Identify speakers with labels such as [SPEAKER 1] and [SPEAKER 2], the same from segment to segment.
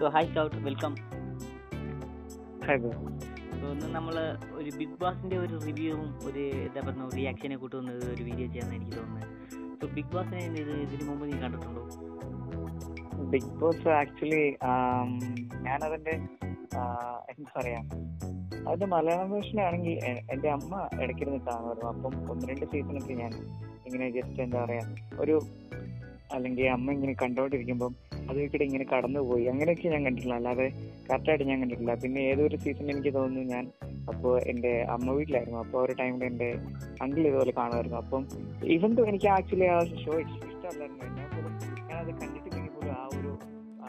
[SPEAKER 1] So high scout welcome ഒന്ന് നമ്മൾ ഒരു ബിഗ് ബോസിന്റെ ഒരു റിവ്യൂവും ഒരു എന്താ പറയുക റിയാക്ഷനെ കൂട്ടുന്ന ഒരു വീഡിയോ ചെയ്യാൻ എനിക്ക് തോന്നുന്നത്. സോ ബിഗ് ബോസിനെ ഇത് ഇതിനു മുമ്പ് നീ കണ്ടിട്ടുണ്ടോ?
[SPEAKER 2] ബിഗ് ബോസ് ആക്ച്വലി ഞാൻ അതിന്റെ എന്താ പറയാ അതിന്റെ മലയാളം വേർഷനാണെങ്കിൽ എന്റെ അമ്മ ഇടയ്ക്കിരുന്ന് കാണുമായിരുന്നു. അപ്പം ഒന്ന് രണ്ട് സീസണൊക്കെ ഞാൻ ഇങ്ങനെ ജസ്റ്റ് എന്താ പറയാ ഒരു അല്ലെങ്കിൽ അമ്മ ഇങ്ങനെ കണ്ടോണ്ടിരിക്കുമ്പം അതിൽക്കൂടെ ഇങ്ങനെ കടന്നുപോയി. അങ്ങനെയൊക്കെ ഞാൻ കണ്ടിട്ടില്ല. അല്ലാതെ കറക്റ്റായിട്ട് ഞാൻ കണ്ടിട്ടില്ല. പിന്നെ ഏതൊരു സീസൺ എനിക്ക് തോന്നുന്നു ഞാൻ അപ്പോൾ എന്റെ അമ്മ വീട്ടിലായിരുന്നു. അപ്പോൾ ഒരു ടൈമിൽ എന്റെ അങ്കിൾ ഇതുപോലെ കാണുമായിരുന്നു. അപ്പം ഇവൻ എനിക്ക് ആക്ച്വലി ആ ഷോ ഇഷ്ടമല്ലായിരുന്നു എന്നാൽ പോലും ഞാനത് കണ്ടിട്ടില്ലെങ്കിൽ പോലും ആ ഒരു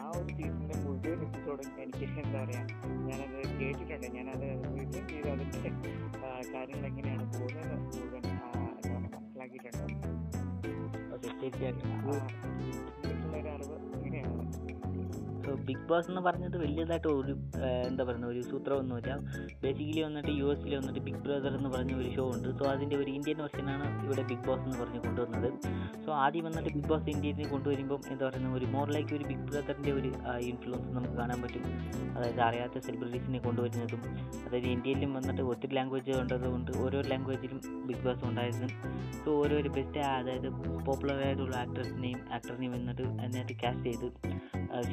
[SPEAKER 2] ആ ഒരു സീസണിന്റെ മുഴുവൻ എപ്പിസോഡും എനിക്ക് എന്താ പറയുക ഞാനത് കേട്ടിട്ടുണ്ട്. ഞാനത് റിസർച്ച് ചെയ്ത്. അതിന്റെ കാര്യങ്ങൾ എങ്ങനെയാണ് പോകുന്നത് മുഴുവൻ മനസ്സിലാക്കിയിട്ടുണ്ട്.
[SPEAKER 1] തീർച്ചയായിട്ടും. ബിഗ് ബോസ് എന്ന് പറഞ്ഞത് വലിയതായിട്ട് ഒരു എന്താ പറയുന്നത് ഒരു സൂത്രമൊന്നുമില്ല. ബേസിക്കലി വന്നിട്ട് യു എസിൽ വന്നിട്ട് ബിഗ് ബ്രദർ എന്ന് പറഞ്ഞ ഒരു ഷോ ഉണ്ട്. സോ അതിന്റെ ഒരു ഇന്ത്യൻ വെർഷനാണ് ഇവിടെ ബിഗ് ബോസ് എന്ന് പറഞ്ഞ് കൊണ്ടുവന്നത്. സോ ആദ്യം വന്നിട്ട് ബിഗ് ബോസ് ഇന്ത്യയിൽ കൊണ്ടുവരുമ്പം എന്താ പറയുന്നത് ഒരു മോർ ലൈക്ക് ഒരു ബിഗ് ബ്രദറിന്റെ ഒരു ഇൻഫ്ലുവൻസ് നമുക്ക് കാണാൻ പറ്റും. അതായത് അറിയാത്ത സെലിബ്രിറ്റീസിനെ കൊണ്ടുവരുന്നതും അതായത് ഇന്ത്യയിലും വന്നിട്ട് ഒത്തിരി ലാംഗ്വേജ് ഉണ്ടതുകൊണ്ട് ഓരോ ലാംഗ്വേജിലും ബിഗ് ബോസ് ഉണ്ടായിരുന്നു. സോ ഓരോരോ ബെസ്റ്റ് അതായത് പോപ്പുലർ ആയിട്ടുള്ള ആക്ട്രസിനെയും ആക്ടറിനെയും വന്നിട്ട് അതിനകത്ത് കാസ്റ്റ് ചെയ്ത്.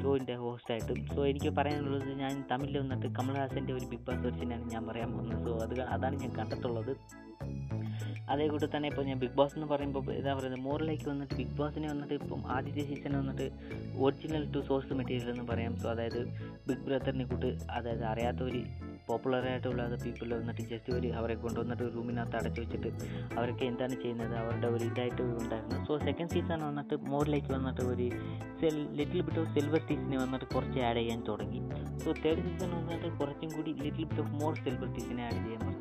[SPEAKER 1] ഷോയിന്റെ ഹോസ്റ്റായിട്ടും സോ എനിക്ക് പറയാനുള്ളത് ഞാൻ തമിഴിൽ വന്നിട്ട് കമൽഹാസന്റെ ഒരു ബിഗ് ബോസ് വെർഷനാണ് ഞാൻ പറയാൻ പോകുന്നത്. സോ അത് അതാണ് ഞാൻ കണ്ടിട്ടുള്ളത് അതേ കൂട്ടി തന്നെ ഇപ്പോൾ ഞാൻ ബിഗ് ബോസ് എന്ന് പറയുമ്പോൾ എന്താ പറയുന്നത് മോറിലേക്ക് വന്നിട്ട് ബിഗ് ബോസിനെ വന്നിട്ട് ഇപ്പം ആദ്യത്തെ സീസൺ വന്നിട്ട് ഒറിജിനൽ ടു സോഴ്സ് മെറ്റീരിയൽ എന്ന് പറയാം. സോ അതായത് ബിഗ് ബ്രദറിനെ കൂട്ട് അതായത് അറിയാത്ത ഒരു പോപ്പുലർ ആയിട്ടുള്ള പീപ്പിൾ വന്നിട്ട് ജസ്റ്റ് ഒരു അവരെ കൊണ്ടുവന്നിട്ട് റൂമിനകത്ത് അടച്ചു വെച്ചിട്ട് അവരൊക്കെ എന്താണ് ചെയ്യുന്നത്? അവരുടെ ഒരു ഇതായിട്ട് ഉണ്ടായിരുന്നു. സോ സെക്കൻഡ് സീസൺ വന്നിട്ട് മോറിലേക്ക് വന്നിട്ട് ഒരു സെൽ ലിറ്റിൽ ബിറ്റ് ഓഫ് സിൽവർ ടീസിനെ വന്നിട്ട് കുറച്ച് ആഡ് ചെയ്യാൻ തുടങ്ങി. സോ തേർഡ് സീസൺ വന്നിട്ട് കുറച്ചും കൂടി little bit of more silver ടീസിനെ ആഡ് ചെയ്യാൻ തുടങ്ങി.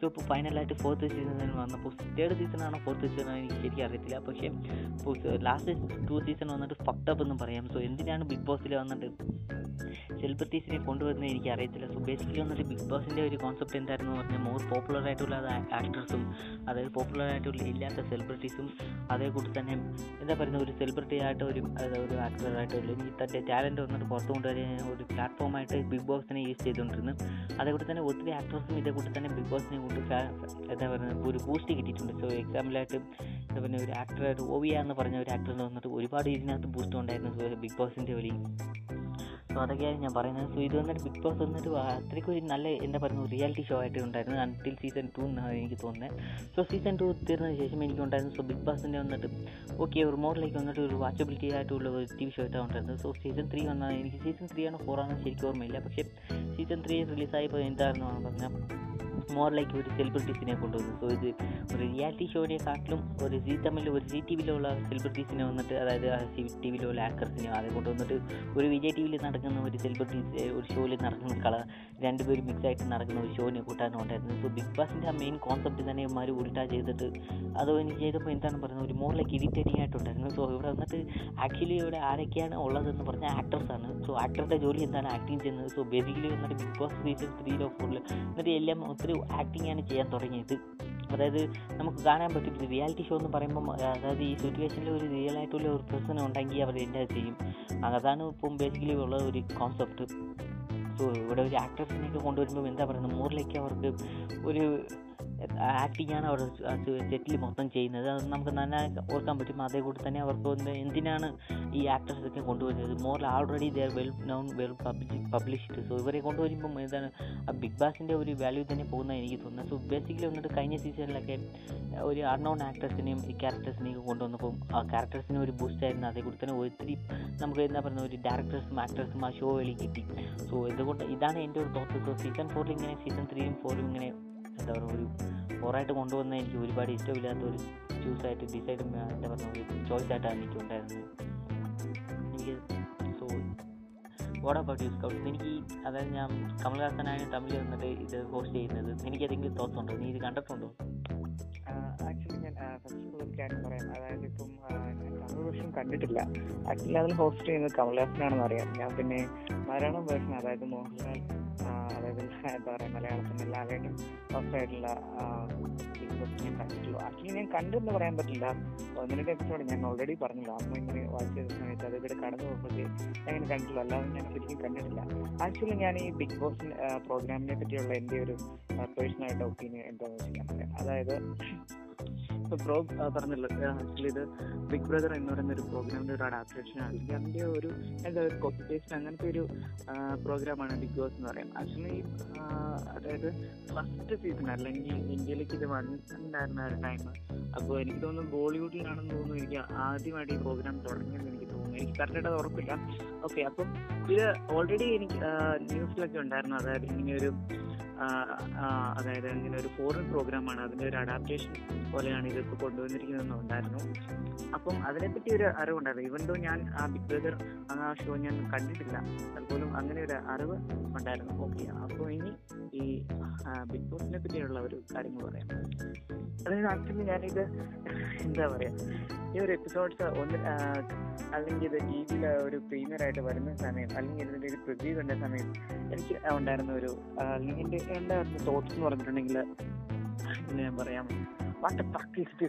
[SPEAKER 1] സോ ഇപ്പോൾ ഫൈനലായിട്ട് ഫോർത്ത് സീസൺ വന്നപ്പോൾ തേർഡ് സീസൺ ആണോ ഫോർത്ത് സീസൺ ആണോ എനിക്ക് ശരിക്കും അറിയത്തില്ല. പക്ഷേ ലാസ്റ്റ് ടു സീസൺ വന്നിട്ട് ഫക്ടപ്പ് എന്ന് പറയാം. സോ എന്തിനാണ് ബിഗ് ബോസിൽ വന്നിട്ട് സെലിബ്രിറ്റീസിനെ കൊണ്ടുവരുന്നത് എനിക്ക് അറിയത്തില്ല. സോ ബേസിക്കലി വന്നിട്ട് ബിഗ് ബോസിന്റെ ഒരു കോൺസെപ്റ്റ് എന്തായിരുന്നു പറഞ്ഞാൽ മോർ പോപ്പുലർ ആയിട്ടുള്ള ആക്ടേഴ്സും അതായത് പോപ്പുലർ ആയിട്ടുള്ള ഇല്ലാത്ത സെലിബ്രിറ്റീസും അതേ കൂടി തന്നെ എന്താ പറയുന്നത്? ഒരു സെലിബ്രിറ്റി ആയിട്ട് ഒരു ഒരു ആക്ടറായിട്ട് ഈ തന്റെ ടാലന്റ് വന്നിട്ട് പുറത്തു കൊണ്ടുവരാൻ ഒരു പ്ലാറ്റ്ഫോമായിട്ട് ബിഗ് ബോസിനെ യൂസ് ചെയ്തുകൊണ്ടിരുന്നു. അതേക്കൂടി തന്നെ ഒത്തിരി ആക്ടേഴ്സും ഇതേ കൂടി തന്നെ ബിഗ് ബോസിനെ കൊണ്ട് എന്താ പറയുന്നത് ഒരു ബൂസ്റ്റ് കിട്ടിയിട്ടുണ്ട്. സോ എക്സാമ്പിളായിട്ട് എന്താ പറയുക ഒരു ആക്ടറായിട്ട് ഓവിയ എന്ന് പറഞ്ഞ ഒരു ആക്ടറിന് വന്നിട്ട് ഒരുപാട് ഇതിനകത്ത് ബൂസ്റ്റ് ഉണ്ടായിരുന്നു. സോ ബിഗ് ബോസിന്റെ ഒരു സോ അതൊക്കെയാണ് ഞാൻ പറയുന്നത്. സോ ഇത് വന്നിട്ട് ബിഗ് ബോസ് വന്നിട്ട് അത്രയ്ക്ക് ഒരു നല്ല എന്താ പറയുക റിയാലിറ്റി ഷോ ആയിട്ട് ഉണ്ടായിരുന്നു. അൺടിൽ സീസൺ ടു എന്നാണ് എനിക്ക് തോന്നുന്നത്. സോ സീസൺ ടു തീർന്നതിന് ശേഷം എനിക്ക് ഉണ്ടായിരുന്നു. സോ ബിഗ് ബോസിന്റെ വന്നിട്ട് ഓക്കെ ഒരു മോറിലേക്ക് വന്നിട്ട് ഒരു വാച്ചബിലിറ്റി ആയിട്ടുള്ള ഒരു ടി വി ഷോ ആയിട്ടാണ് ഉണ്ടായിരുന്നത്. സോ സീസൺ ത്രീ വന്നാൽ എനിക്ക് സീസൺ ത്രീ ആണോ ഫോർ ആണോ ശരിക്കും ഓർമ്മയില്ല. പക്ഷേ സീസൺ ത്രീ റിലീസായപ്പോൾ എന്തായിരുന്നു പറഞ്ഞാൽ മോർ ലൈക്ക് ഒരു സെലിബ്രിറ്റീസിനെ കൊണ്ടുവന്നു. സോ ഇത് ഒരു റിയാലിറ്റി ഷോനെക്കാട്ടിലും ഒരു സി തമ്മിൽ ഒരു സി ടി വിയിലുള്ള സെലിബ്രിറ്റീസിനെ വന്നിട്ട് അതായത് സി ടി വിയിലുള്ള ആക്ടേഴ്സിനെ അതെ കൊണ്ടുവന്നിട്ട് ഒരു വിജയ് ടി വിയിൽ നടക്കുന്ന ഒരു സെലിബ്രിറ്റീസ് ഒരു ഷോയിൽ നടക്കുന്ന കള രണ്ടുപേരും മിക്സ് ആയിട്ട് നടക്കുന്ന ഒരു ഷോയിനെ കൂട്ടാനും ഉണ്ടായിരുന്നു സോ ബിഗ് ബോസിന്റെ ആ മെയിൻ കോൺസെപ്റ്റ് തന്നെ ഇവന്മാർ ഉൾട്ടാ ചെയ്തിട്ട് അത് എനിക്ക് ചെയ്തപ്പോൾ എന്താണ് പറയുന്നത്? ഒരു മോർ ലൈക്ക് ഇറിറ്റേറ്റിംഗ് ആയിട്ടുണ്ടായിരുന്നു. സോ ഇവിടെ വന്നിട്ട് ആക്ച്വലി ഇവിടെ ആരൊക്കെയാണ് ഉള്ളതെന്ന് പറഞ്ഞാൽ ആക്ടേഴ്സാണ് സോ ആക്ടറുടെ ജോലി എന്താണ് ആക്ടിങ് ചെയ്യുന്നത്? സോ ബേസിക്കലി വന്നിട്ട് ബിഗ് ബോസ് സീസൺ ത്രീയിലോ ഫോറിലോ എന്നിട്ട് എല്ലാം ഒത്തിരി ആക്ടിങ് ആണ് ചെയ്യാൻ തുടങ്ങിയത്. അതായത് നമുക്ക് കാണാൻ പറ്റും. ഇത് റിയാലിറ്റി ഷോ എന്ന് പറയുമ്പം അതായത് ഈ സിറ്റുവേഷനിൽ ഒരു റിയൽ ആയിട്ടുള്ള ഒരു പ്രശ്നം ഉണ്ടെങ്കിൽ അവർ എന്താ ചെയ്യും? അതാണ് ഇപ്പം ബേസിക്കലി ഉള്ള ഒരു കോൺസെപ്റ്റ് സോ ഇവിടെ ഒരു ആക്ട്രസിനെയൊക്കെ കൊണ്ടുവരുമ്പോൾ എന്താ പറയുന്നത്? മോറിലേക്ക് അവർക്ക് ഒരു ആക്ടിങ് ചെയ്യാണ് അവർ സെറ്റിൽ മൊത്തം ചെയ്യുന്നത്. അത് നമുക്ക് നന്നായി ഓർക്കാൻ പറ്റും. അതേ കൂടി തന്നെ അവർക്ക് എന്തിനാണ് ഈ ആക്ടേഴ്സൊക്കെ കൊണ്ടുവരുന്നത്? More already they're well known well published so ഇവരെ കൊണ്ടുവരുമ്പം എന്താണ് ആ ബിഗ് ബാസിന്റെ ഒരു വാല്യൂ തന്നെ പോകുന്ന എനിക്ക് തോന്നുന്നത് സോ ബേസിക്കലി വന്നിട്ട് കഴിഞ്ഞ സീസണിലൊക്കെ ഒരു അൺനോൺ ആക്ടേഴ്സിനെയും ഈ ക്യാരക്ടേഴ്സിനെയും കൊണ്ടുവന്നപ്പം ആ ക്യാരക്ടേഴ്സിന് ഒരു ബൂസ്റ്റ് ആയിരുന്നു. അതേ കൂടി തന്നെ ഒത്തിരി നമുക്ക് എന്താ പറയുക ഒരു ഡയറക്ടേഴ്സും ആക്ടേഴ്സും ആ ഷോ വെളി കിട്ടി. സോ ഇതുകൊണ്ട് ഇതാണ് എന്റെ ഒരു തോട്ട് സോ സീസൺ ഫോറിൽ ഇങ്ങനെ സീസൺ ത്രീയും ഫോറും ഇങ്ങനെ എന്താ പറയുക ഒരു പുറമായിട്ട് കൊണ്ടുവന്ന എനിക്ക് ഒരുപാട് ഇഷ്ടമില്ലാത്ത ഒരു ചൂസായിട്ട് ഡിസൈഡ് എന്താ പറയുക ഒരു ചോയ്സ് ആയിട്ടാണ് എനിക്ക് ഉണ്ടായിരുന്നത് എനിക്ക് so what about you scouts എനിക്ക് അതായത് ഞാൻ കമൽഹാസനാണ് തമിഴിൽ വന്നിട്ട് ഇത് ഹോസ്റ്റ് ചെയ്യുന്നത്. എനിക്ക് എന്തെങ്കിലും തോട്ട്സ് ഉണ്ടോ? നീ ഇത് കണ്ടിട്ടുണ്ടോ?
[SPEAKER 2] ആക്ച്വലി ഞാൻ ഫസ്റ്റ് ഒരു ക്യാൻ പറയാം. അതായത് ഇപ്പം വേർഷൻ കണ്ടിട്ടില്ല. ആക്ച്വലി അതിൽ ഹോസ്റ്റ് ചെയ്യുന്നത് കമലഹാസനാണെന്ന് അറിയാം. ഞാൻ പിന്നെ മലയാളം വേർഷൻ അതായത് മോഹൻലാൽ അതായത് എന്താ പറയുക മലയാളത്തിന്റെ ലാലേട്ടൻ ഫസ്റ്റ് ആയിട്ടുള്ള ഞാൻ കണ്ടിട്ടുള്ളൂ ആക്ച്വലി ഞാൻ കണ്ടെന്ന് പറയാൻ പറ്റില്ല. ഒന്ന് രണ്ട് എപ്പിസോഡ് ഞാൻ ഓൾറെഡി പറഞ്ഞില്ല. അമ്മ ഇങ്ങനെ വാച്ച് ചെയ്ത സമയത്ത് അത് ഇവിടെ കടന്നു പോകുമ്പോഴേ ഞാൻ ഇങ്ങനെ കണ്ടിട്ടുള്ളൂ. അല്ലാതെ ഞാൻ ശരിക്കും കണ്ടിട്ടില്ല. ആക്ച്വലി ഞാൻ ഈ ബിഗ് ബോസ് പ്രോഗ്രാമിനെ പറ്റിയുള്ള എന്റെ ഒരു പേഴ്സണലായിട്ട് ഒപ്പീനിയൻ എന്താണെന്ന് വെച്ച് അതായത് ഇപ്പൊ ബ്രോ പറഞ്ഞല്ലോ ആക്ച്വലി ഇത് ബിഗ് ബ്രദർ എന്ന് പറയുന്ന ഒരു പ്രോഗ്രാമിന്റെ ഒരു അഡാപ്റ്റേഷൻ അല്ലെങ്കിൽ അതിന്റെ ഒരു എന്താ ഒരു കോപ്പി പേസ്റ്റ് അങ്ങനത്തെ ഒരു പ്രോഗ്രാമാണ് ബിഗ് ബോസ് എന്ന് പറയുന്നത്. ആക്ച്വലി അതായത് ഫസ്റ്റ് സീസൺ അല്ലെങ്കിൽ ഇന്ത്യയിലേക്ക് ഇത് വന്നിട്ടുണ്ടായിരുന്ന ഒരു ടൈം അപ്പോൾ എനിക്ക് തോന്നുന്നു ബോളിവുഡിലാണെന്ന് തോന്നുന്നു എനിക്ക് ആദ്യമായിട്ട് ഈ പ്രോഗ്രാം തുടങ്ങിയെന്ന് എനിക്ക് തോന്നുന്നു. എനിക്ക് കറക്റ്റായിട്ട് അത് ഉറപ്പില്ല. ഓക്കെ അപ്പം ഇത് ഓൾറെഡി എനിക്ക് ന്യൂസിലൊക്കെ ഉണ്ടായിരുന്നു. അതായത് ഇങ്ങനെ ആ, അതായത് ഇങ്ങനെ ഒരു ഫോറിൻ പ്രോഗ്രാമാണ് അതിന്റെ ഒരു അഡാപ്റ്റേഷൻ പോലെയാണ് ഇത് ഇപ്പോൾ കൊണ്ടുവന്നിരിക്കുന്നതെന്ന് ഉണ്ടായിരുന്നു. അപ്പം അതിനെപ്പറ്റി ഒരു അറിവുണ്ടായിരുന്നു. ഈവൻ ഞാൻ ആ ബിഗ് ബ്രദർ ആ ഷോ ഞാൻ കണ്ടിട്ടില്ല അതുപോലും അങ്ങനെ ഒരു അറിവ് ഉണ്ടായിരുന്നു. ഓക്കെ അപ്പോൾ ഇനി ഈ ബിഗ് ബോസിനെ പറ്റിയുള്ള ഒരു കാര്യങ്ങൾ പറയാം. അതായത് ആക്ച്വലി ഞാനിത് എന്താ പറയാ ഈ ഒരു എപ്പിസോഡ്സ് ഒന്ന് അല്ലെങ്കിൽ ഇത് ടി വിയിൽ ഒരു പ്രീമിയർ ആയിട്ട് വരുന്ന സമയം അല്ലെങ്കിൽ ഇതിന്റെ ഒരു പ്രിവ്യൂ കണ്ട സമയം എനിക്ക് ഉണ്ടായിരുന്ന ഒരു അല്ലെങ്കിൽ ഉണ്ടായിരുന്ന തോട്ട്സ് എന്ന് പറഞ്ഞിട്ടുണ്ടെങ്കിൽ ഞാൻ പറയാം. വാട്ട് പ്രാക്ടീസ്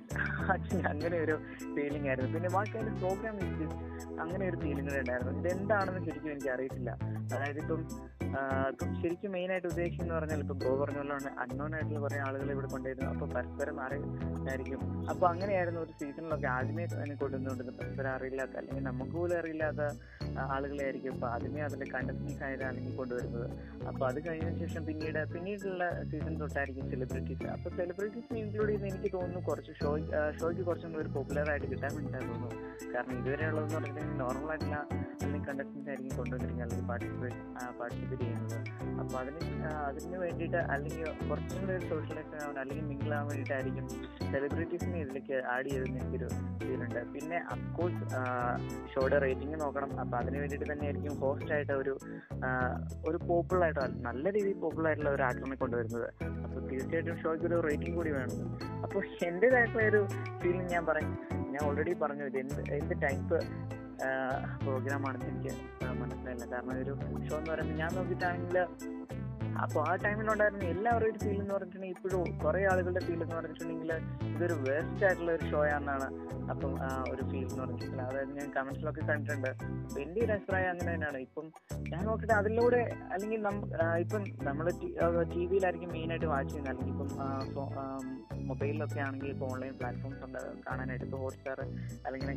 [SPEAKER 2] ആക്ച്വലി അങ്ങനെ ഒരു ഫീലിംഗ് ആയിരുന്നു. പിന്നെ വാട്ട് കൈൻഡ് പ്രോഗ്രാം ഇസ് അങ്ങനെ ഒരു ഫീലിംഗ് ഉണ്ടായിരുന്നു. ഇത് എന്താണെന്ന് ശരിക്കും എനിക്ക് അറിയത്തില്ല. അതായത് ഇപ്പം ഇപ്പം ശരിക്കും മെയിൻ ആയിട്ട് ഉദ്ദേശിക്കുന്നത് പറഞ്ഞാൽ ഇപ്പം ബ്രോ പറഞ്ഞ പോലെ അൺനോൺ ആയിട്ടുള്ള കുറേ ആളുകൾ ഇവിടെ കൊണ്ടുവരുന്നു അപ്പൊ പരസ്പരം അറിയായിരിക്കും. അപ്പൊ അങ്ങനെയായിരുന്നു ഒരു സീസണിലൊക്കെ ആദ്യമേ തന്നെ കൊണ്ടുവന്നുകൊണ്ടിരുന്നത്. പരസ്പരം അറിയില്ലാത്ത അല്ലെങ്കിൽ നമുക്ക് പോലും അറിയില്ലാത്ത ആ, ആളുകളെ ആയിരിക്കും ഇപ്പൊ ആദ്യമേ അതിന്റെ കണ്ടസ്റ്റൻസ് അല്ലെങ്കിൽ കൊണ്ടുവരുന്നത്. അപ്പൊ അത് കഴിഞ്ഞ ശേഷം പിന്നീട് പിന്നീടുള്ള സീസൺ തൊട്ടായിരിക്കും സെലിബ്രിറ്റീസ് അപ്പൊ സെലിബ്രിറ്റീസിനെ ഇൻക്ലൂഡ് ചെയ്യുന്ന എനിക്ക് തോന്നുന്നു കുറച്ച് ഷോ ഷോയ്ക്ക് കുറച്ചും കൂടി ഒരു പോപ്പുലർ ആയിട്ട് കിട്ടാൻ വേണ്ടിയിട്ടാണ് തോന്നുന്നു കാരണം ഇതുവരെ ഉള്ളതെന്ന് പറഞ്ഞിട്ടുണ്ടെങ്കിൽ നോർമൽ ആയിട്ടുള്ള അല്ലെങ്കിൽ കണ്ടസ്റ്റൻസ് ആയിരിക്കും കൊണ്ടുവന്നിരിക്കുന്നത് അല്ലെങ്കിൽ പാർട്ടിസിപ്പേറ്റ് പാർട്ടിസിപ്പേറ്റ് ചെയ്യുന്നത്. അപ്പോൾ അതിന് അതിന് വേണ്ടിയിട്ട് അല്ലെങ്കിൽ കുറച്ചും കൂടി സോഷ്യലൈസ് ആവാൻ അല്ലെങ്കിൽ മിങ്കിൾ ആവാൻ വേണ്ടിയിട്ടായിരിക്കും സെലിബ്രിറ്റീസിനെ ഇതിലേക്ക് ആഡ് ചെയ്തെന്ന് എനിക്കൊരു ഫീലുണ്ട് പിന്നെ അഫ്കോഴ്സ് ഷോയുടെ റേറ്റിംഗ് നോക്കണം. അപ്പോൾ അതിന് വേണ്ടിയിട്ട് തന്നെ ആയിരിക്കും ഹോസ്റ്റ് ആയിട്ട് ഒരു ഒരു പോപ്പുലർ ആയിട്ട് നല്ല രീതിയിൽ പോപ്പുലർ ആയിട്ടുള്ള ഒരു ആക്ടറിനെ കൊണ്ടുവരുന്നത്. തീർച്ചയായിട്ടും ഷോയ്ക്ക് ഒരു റേറ്റിംഗ് കൂടി വേണം. അപ്പോൾ എന്റെതായിട്ടുള്ള ഒരു ഫീലിംഗ് ഞാൻ പറയും. ഞാൻ ഓൾറെഡി പറഞ്ഞു ഇത് എന്ത് എന്ത് ടൈപ്പ് പ്രോഗ്രാമാണെന്ന് എനിക്ക് മനസ്സിലായില്ല. കാരണം ഒരു ഷോ എന്ന് പറയുമ്പോൾ ഞാൻ നോക്കിയിട്ടാണെങ്കിൽ അപ്പോൾ ആ ടൈമിലുണ്ടായിരുന്ന എല്ലാവരുടെ ഒരു ഫീൽ എന്ന് പറഞ്ഞിട്ടുണ്ടെങ്കിൽ ഇപ്പോഴും കുറേ ആളുകളുടെ ഫീൽ എന്ന് പറഞ്ഞിട്ടുണ്ടെങ്കിൽ ഇതൊരു വേസ്റ്റ് ആയിട്ടുള്ള ഒരു ഷോ ആണെന്നാണ് അപ്പം ആ, ഒരു ഫീൽ എന്ന് പറഞ്ഞിട്ടുണ്ടെങ്കിൽ. അതായത് ഞാൻ കമന്റ്സിലൊക്കെ കണ്ടിട്ടുണ്ട്. അപ്പം എന്റെ ഒരു അഭിപ്രായം അങ്ങനെ തന്നെയാണ്. ഇപ്പം ഞാൻ നോക്കിയിട്ട് അതിലൂടെ അല്ലെങ്കിൽ ഇപ്പം നമ്മൾ ടി വിയിലായിരിക്കും മെയിനായിട്ട് വാച്ച് ചെയ്യുന്നത് അല്ലെങ്കിൽ ഇപ്പം മൊബൈലിലൊക്കെ ആണെങ്കിൽ ഇപ്പോൾ ഓൺലൈൻ പ്ലാറ്റ്ഫോംസ് ഉണ്ട്. കാണാനായിട്ട് ഇപ്പോൾ ഹോട്ട്സ്റ്റാർ അല്ലെങ്കിൽ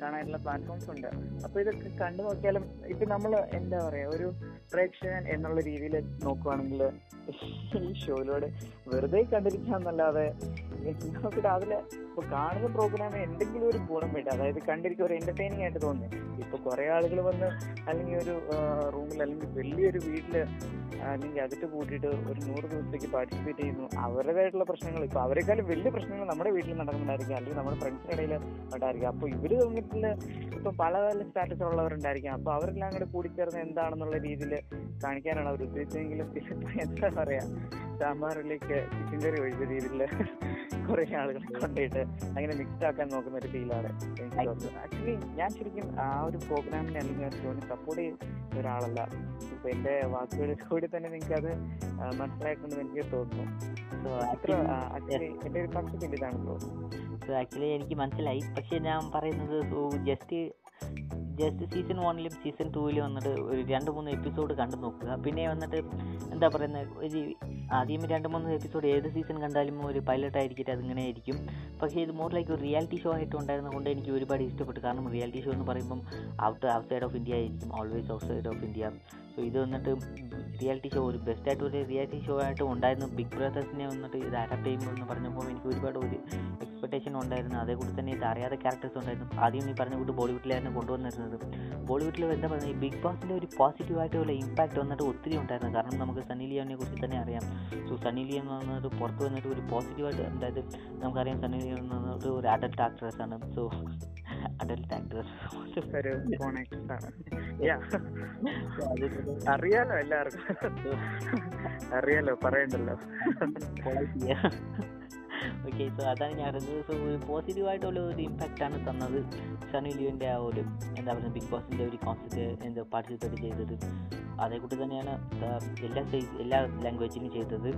[SPEAKER 2] കാണാനായിട്ടുള്ള പ്ലാറ്റ്ഫോംസ് ഉണ്ട്. അപ്പോൾ ഇതൊക്കെ കണ്ടു നോക്കിയാലും ഇപ്പം നമ്മൾ എന്താ പറയുക ഒരു പ്രേക്ഷകൻ എന്നുള്ള രീതിയിൽ നോക്കുവാണെങ്കിൽ ഈ ഷോയിലൂടെ വെറുതെ കണ്ടിരിക്കാന്നല്ലാതെ നമുക്ക് രാവിലെ ഇപ്പൊ കാണുന്ന പ്രോഗ്രാമിന് എന്തെങ്കിലും ഒരു ഗുണം വേണ്ട? അതായത് കണ്ടിരിക്കുക ഒരു എന്റർടൈനിങ് ആയിട്ട് തോന്നി ഇപ്പൊ കുറെ ആളുകൾ വന്ന് അല്ലെങ്കിൽ ഒരു റൂമിൽ അല്ലെങ്കിൽ വലിയൊരു വീട്ടിൽ അല്ലെങ്കിൽ അകത്ത് കൂട്ടിയിട്ട് ഒരു നൂറ് ദിവസത്തേക്ക് പാർട്ടിസിപ്പേറ്റ് ചെയ്യുന്നു. അവരുടേതായിട്ടുള്ള പ്രശ്നങ്ങൾ ഇപ്പൊ അവരെക്കാളും വലിയ പ്രശ്നങ്ങൾ നമ്മുടെ വീട്ടിൽ നടക്കുന്നുണ്ടായിരിക്കും അല്ലെങ്കിൽ നമ്മുടെ ഫ്രണ്ട്സിനിടയിൽ ഉണ്ടായിരിക്കും. അപ്പൊ ഇവർ തമ്മിൽ ഇപ്പം പല പല സ്റ്റാറ്റസ് ഉള്ളവരുണ്ടായിരിക്കും. അപ്പൊ അവരെല്ലാം കൂടെ കൂടിച്ചേർന്ന് എന്താണെന്നുള്ള രീതിയിൽ കാണിക്കാനാണ് അവർ ഉദ്ദേശിച്ചെങ്കിലും എന്താ പറയാ? സാമ്പാറിലേക്ക് ചിക്കൻ കറി ഒഴിച്ച രീതിയിൽ കുറെ ആളുകളെ കൊണ്ടുപോയിട്ട് അങ്ങനെ മിക്സ് ആക്കാൻ നോക്കുന്ന ഒരു ഫീലാണ് ആക്ച്വലി ഞാൻ ശരിക്കും ആ ഒരു പ്രോഗ്രാമിനെ അല്ലെങ്കിൽ ആ ഷോനെ സപ്പോർട്ട് ചെയ്യുന്ന ഒരാളല്ല. ഇപ്പൊ എന്റെ വാക്കുകളിൽ കൂടി തന്നെ നിങ്ങൾക്ക് അത് മനസ്സിലായിട്ടുണ്ടെന്ന് എനിക്ക് തോന്നുന്നു.
[SPEAKER 1] സോ
[SPEAKER 2] അത്ര ആക്ച്വലി എന്റെ ഒരു കൺസെപ്റ്റ് ഇതാണ് ബ്രോ
[SPEAKER 1] സോ ആക്ച്വലി എനിക്ക് മനസ്സിലായി. പക്ഷെ ഞാൻ പറയുന്നത് ജസ്റ്റ് ജസ്റ്റ് സീസൺ വണ്ണിലും സീസൺ ടൂവിലും വന്നിട്ട് ഒരു രണ്ട് മൂന്ന് എപ്പിസോഡ് കണ്ടു നോക്കുക. പിന്നെ വന്നിട്ട് എന്താ പറയുന്നത് ഒരു ആദ്യം രണ്ട് മൂന്ന് എപ്പിസോഡ് ഏത് സീസൺ കണ്ടാലും ഒരു പൈലറ്റ് ആയിരിക്കട്ടെ അതിങ്ങനെ ആയിരിക്കും. പക്ഷേ ഇത് മോർ ലൈക്ക് ഒരു റിയാലിറ്റി ഷോ ആയിട്ട് ഉണ്ടായിരുന്നത് കൊണ്ട് എനിക്ക് ഒരുപാട് ഇഷ്ടപ്പെട്ടു. കാരണം റിയാലിറ്റി ഷോ എന്ന് പറയുമ്പം out outside of India ആയിരിക്കും always outside of India so ഇത് വന്നിട്ട് റിയാലിറ്റി ഷോ ഒരു ബെസ്റ്റ് ആയിട്ട് ഒരു റിയാലിറ്റി ഷോ ആയിട്ട് ഉണ്ടായിരുന്നു. ബിഗ് ബ്രദേഴ്സിനെ വന്നിട്ട് ഇത് അഡാപ്റ്റ് ചെയ്യുമ്പോൾ എന്ന് പറഞ്ഞപ്പോൾ എനിക്ക് ഒരുപാട് ഒരു എക്സ്പെക്ടേഷൻ ഉണ്ടായിരുന്നു. അതേകൂടി തന്നെ ഇത് അറിയാത്ത ക്യാരക്ടേഴ്സ് ഉണ്ടായിരുന്നു. ആദ്യം ഈ പറഞ്ഞ കൂട്ട് ബോളിവുഡിലായിരുന്നു കൊണ്ടുവന്നിരുന്നത്. ബോളിവുഡിൽ എന്താ പറയുന്നത്? ഈ ബിഗ് ബോസിന്റെ ഒരു പോസിറ്റീവായിട്ടുള്ള ഇമ്പാക്റ്റ് വന്നിട്ട് ഒത്തിരി ഉണ്ടായിരുന്നു. കാരണം നമുക്ക് സണ്ണി ലിയോനെ കുറിച്ച് തന്നെ അറിയാം. സോ സണ്ണി ലിയോ എന്ന് പുറത്ത് വന്നിട്ട് ഒരു പോസിറ്റീവായിട്ട് അതായത് നമുക്കറിയാം സണ്ണി ലിയോ എന്ന് പറഞ്ഞിട്ട് ഒരു അഡൽട്ട് ആക്ട്രസ് ആണ്. So adult actress.
[SPEAKER 2] അറിയാലോ എല്ലാവർക്കും. അറിയാലോ പറയണ്ടല്ലോ.
[SPEAKER 1] ഓക്കെ സോ അതാണ് ഞാൻ അറിഞ്ഞത്. സോ ഒരു പോസിറ്റീവായിട്ടുള്ള ഒരു ഇമ്പാക്റ്റ് ആണ് തന്നത് സണ്ണി ലിയോന്റെ ആ ഒരു എന്താ പറയുക ബിഗ് ബോസിന്റെ ഒരു കോൺസെപ്റ്റ് എന്താ പാർട്ടിസിപ്പേറ്റ് ചെയ്തത്. അതേക്കൂട്ട് തന്നെയാണ് എല്ലാ സൈസ് എല്ലാ ലാംഗ്വേജിലും ചെയ്തത്.